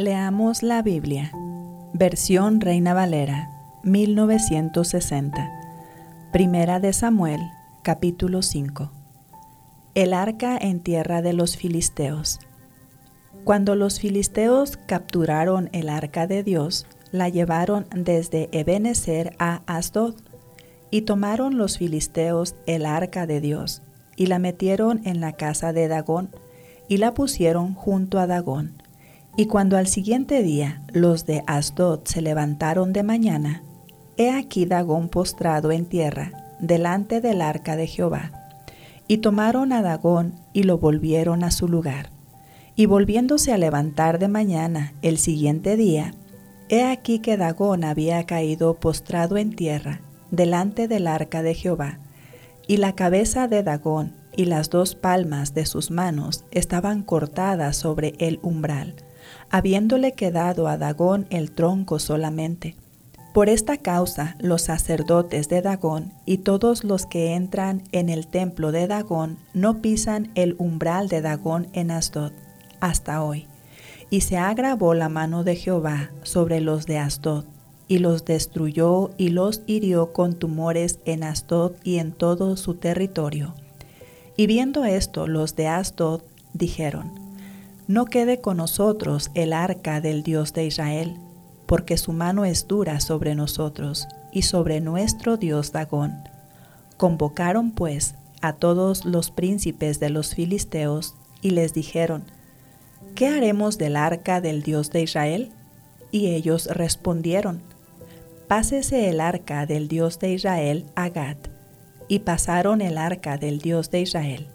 Leamos la Biblia. Versión Reina Valera, 1960. Primera de Samuel, capítulo 5. El arca en tierra de los filisteos. Cuando los filisteos capturaron el arca de Dios, la llevaron desde Ebenezer a Asdod, y tomaron los filisteos el arca de Dios, y la metieron en la casa de Dagón, y la pusieron junto a Dagón y cuando al siguiente día los de Asdod se levantaron de mañana, he aquí Dagón postrado en tierra delante del arca de Jehová. Y tomaron a Dagón y lo volvieron a su lugar. Y volviéndose a levantar de mañana el siguiente día, he aquí que Dagón había caído postrado en tierra delante del arca de Jehová, y la cabeza de Dagón y las dos palmas de sus manos estaban cortadas sobre el umbral habiéndole quedado a Dagón el tronco solamente. Por esta causa los sacerdotes de Dagón y todos los que entran en el templo de Dagón no pisan el umbral de Dagón en Asdod hasta hoy. Y se agravó la mano de Jehová sobre los de Asdod, y los destruyó y los hirió con tumores en Asdod y en todo su territorio. Y viendo esto, los de Asdod dijeron, no quede con nosotros el arca del Dios de Israel, porque su mano es dura sobre nosotros y sobre nuestro Dios Dagón. Convocaron pues a todos los príncipes de los filisteos y les dijeron, ¿qué haremos del arca del Dios de Israel? Y ellos respondieron, Pásese el arca del Dios de Israel a Gad. Y pasaron el arca del Dios de Israel.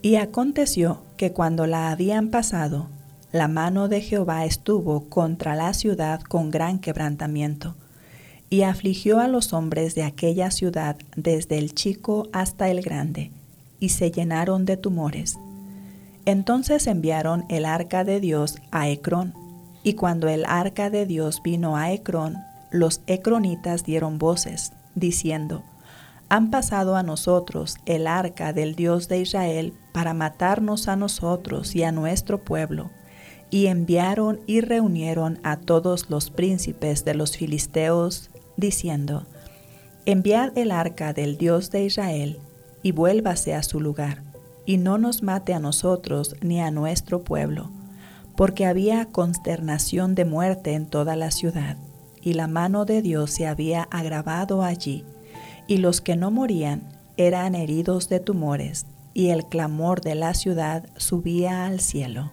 Y aconteció que cuando la habían pasado, la mano de Jehová estuvo contra la ciudad con gran quebrantamiento, y afligió a los hombres de aquella ciudad desde el chico hasta el grande, y se llenaron de tumores. Entonces enviaron el arca de Dios a Ecrón, y cuando el arca de Dios vino a Ecrón, los ecronitas dieron voces, diciendo, han pasado a nosotros el arca del Dios de Israel para matarnos a nosotros y a nuestro pueblo. Y enviaron y reunieron a todos los príncipes de los filisteos, diciendo, Enviad el arca del Dios de Israel, y vuélvase a su lugar, y no nos mate a nosotros ni a nuestro pueblo, porque había consternación de muerte en toda la ciudad, y la mano de Dios se había agravado allí y los que no morían eran heridos de tumores, y el clamor de la ciudad subía al cielo.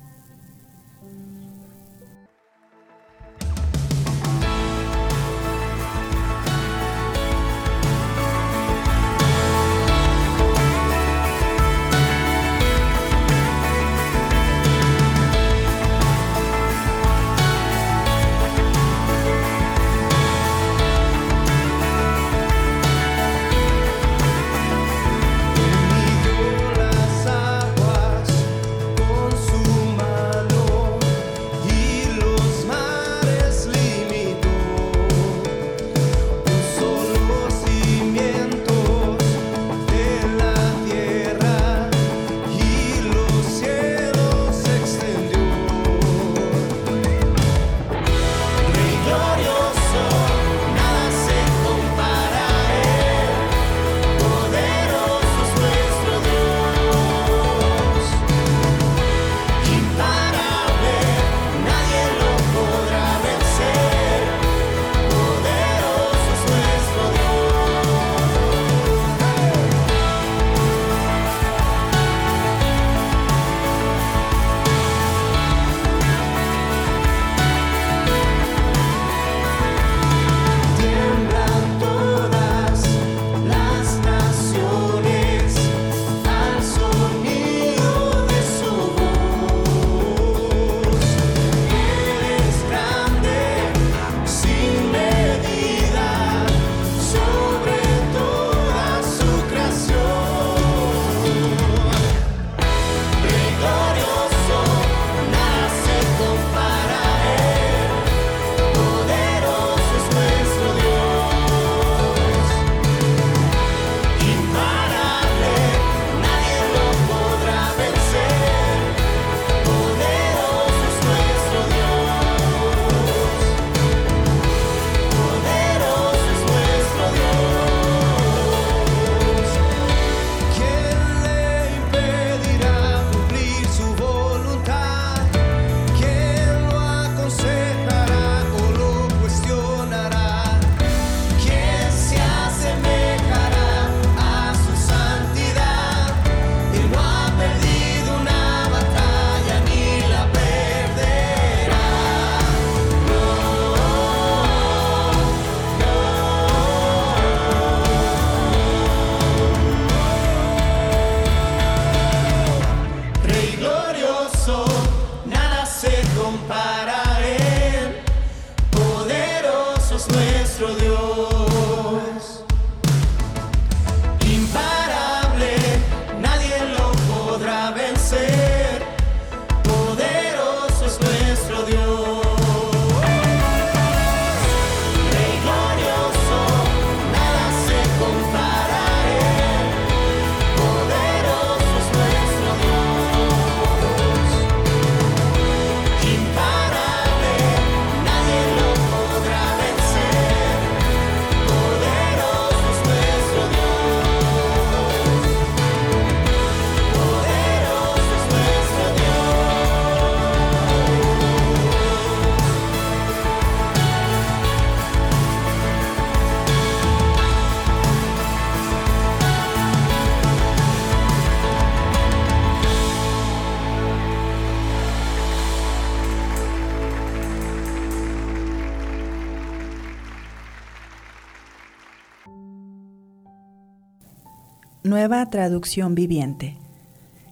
Nueva traducción viviente.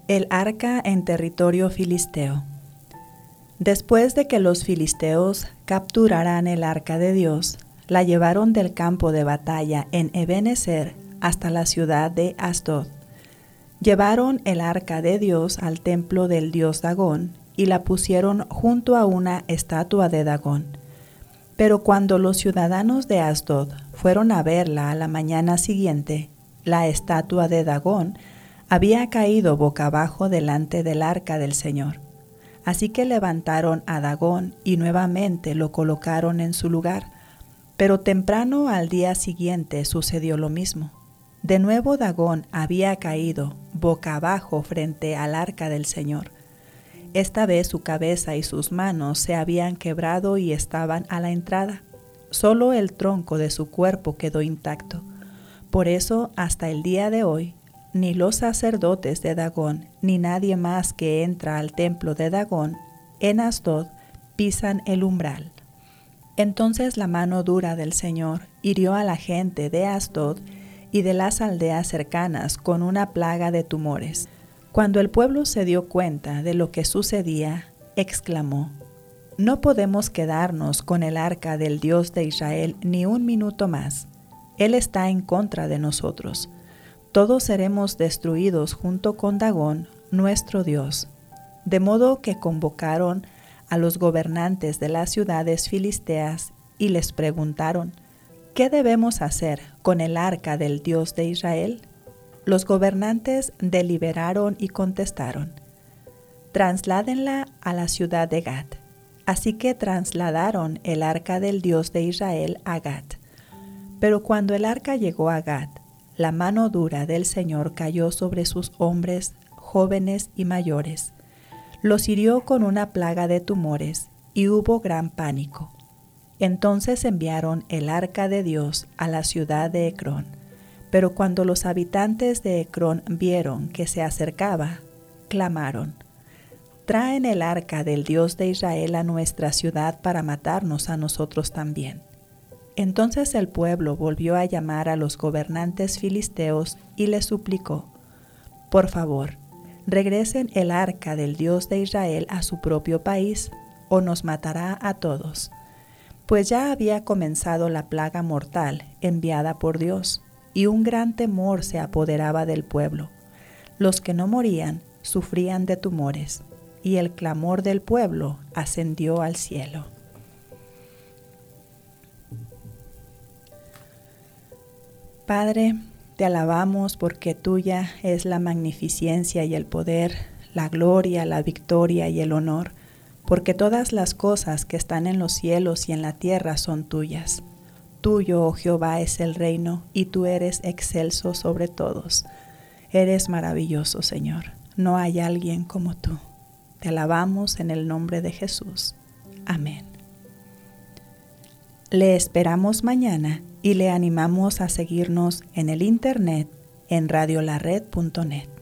El arca en territorio filisteo. Después de que los filisteos capturaran el arca de Dios, la llevaron del campo de batalla en Ebenezer hasta la ciudad de Asdod. Llevaron el arca de Dios al templo del dios Dagón y la pusieron junto a una estatua de Dagón. Pero cuando los ciudadanos de Asdod fueron a verla a la mañana siguiente, la estatua de Dagón había caído boca abajo delante del arca del Señor. Así que levantaron a Dagón y nuevamente lo colocaron en su lugar. Pero temprano al día siguiente sucedió lo mismo. De nuevo Dagón había caído boca abajo frente al arca del Señor. Esta vez su cabeza y sus manos se habían quebrado y estaban a la entrada. Solo el tronco de su cuerpo quedó intacto. Por eso, hasta el día de hoy, ni los sacerdotes de Dagón, ni nadie más que entra al templo de Dagón en Asdod pisan el umbral. Entonces la mano dura del Señor hirió a la gente de Asdod y de las aldeas cercanas con una plaga de tumores. Cuando el pueblo se dio cuenta de lo que sucedía, exclamó, No podemos quedarnos con el arca del Dios de Israel ni un minuto más. Él está en contra de nosotros. Todos seremos destruidos junto con Dagón, nuestro Dios. De modo que convocaron a los gobernantes de las ciudades filisteas y les preguntaron, ¿qué debemos hacer con el arca del Dios de Israel? Los gobernantes deliberaron y contestaron, trasládenla a la ciudad de Gat. Así que trasladaron el arca del Dios de Israel a Gat. Pero cuando el arca llegó a Gad, la mano dura del Señor cayó sobre sus hombres, jóvenes y mayores. Los hirió con una plaga de tumores y hubo gran pánico. Entonces enviaron el arca de Dios a la ciudad de Ecrón. Pero cuando los habitantes de Ecrón vieron que se acercaba, clamaron, Traen el arca del Dios de Israel a nuestra ciudad para matarnos a nosotros también. Entonces el pueblo volvió a llamar a los gobernantes filisteos y les suplicó, por favor, regresen el arca del Dios de Israel a su propio país, o nos matará a todos. Pues ya había comenzado la plaga mortal enviada por Dios, y un gran temor se apoderaba del pueblo. Los que no morían sufrían de tumores, y el clamor del pueblo ascendió al cielo. Padre, te alabamos porque tuya es la magnificencia y el poder, la gloria, la victoria y el honor, porque todas las cosas que están en los cielos y en la tierra son tuyas. Tuyo, oh Jehová, es el reino, y tú eres excelso sobre todos. Eres maravilloso, Señor. No hay alguien como tú. Te alabamos en el nombre de Jesús. Amén. Le esperamos mañana y le animamos a seguirnos en el internet en radiolared.net.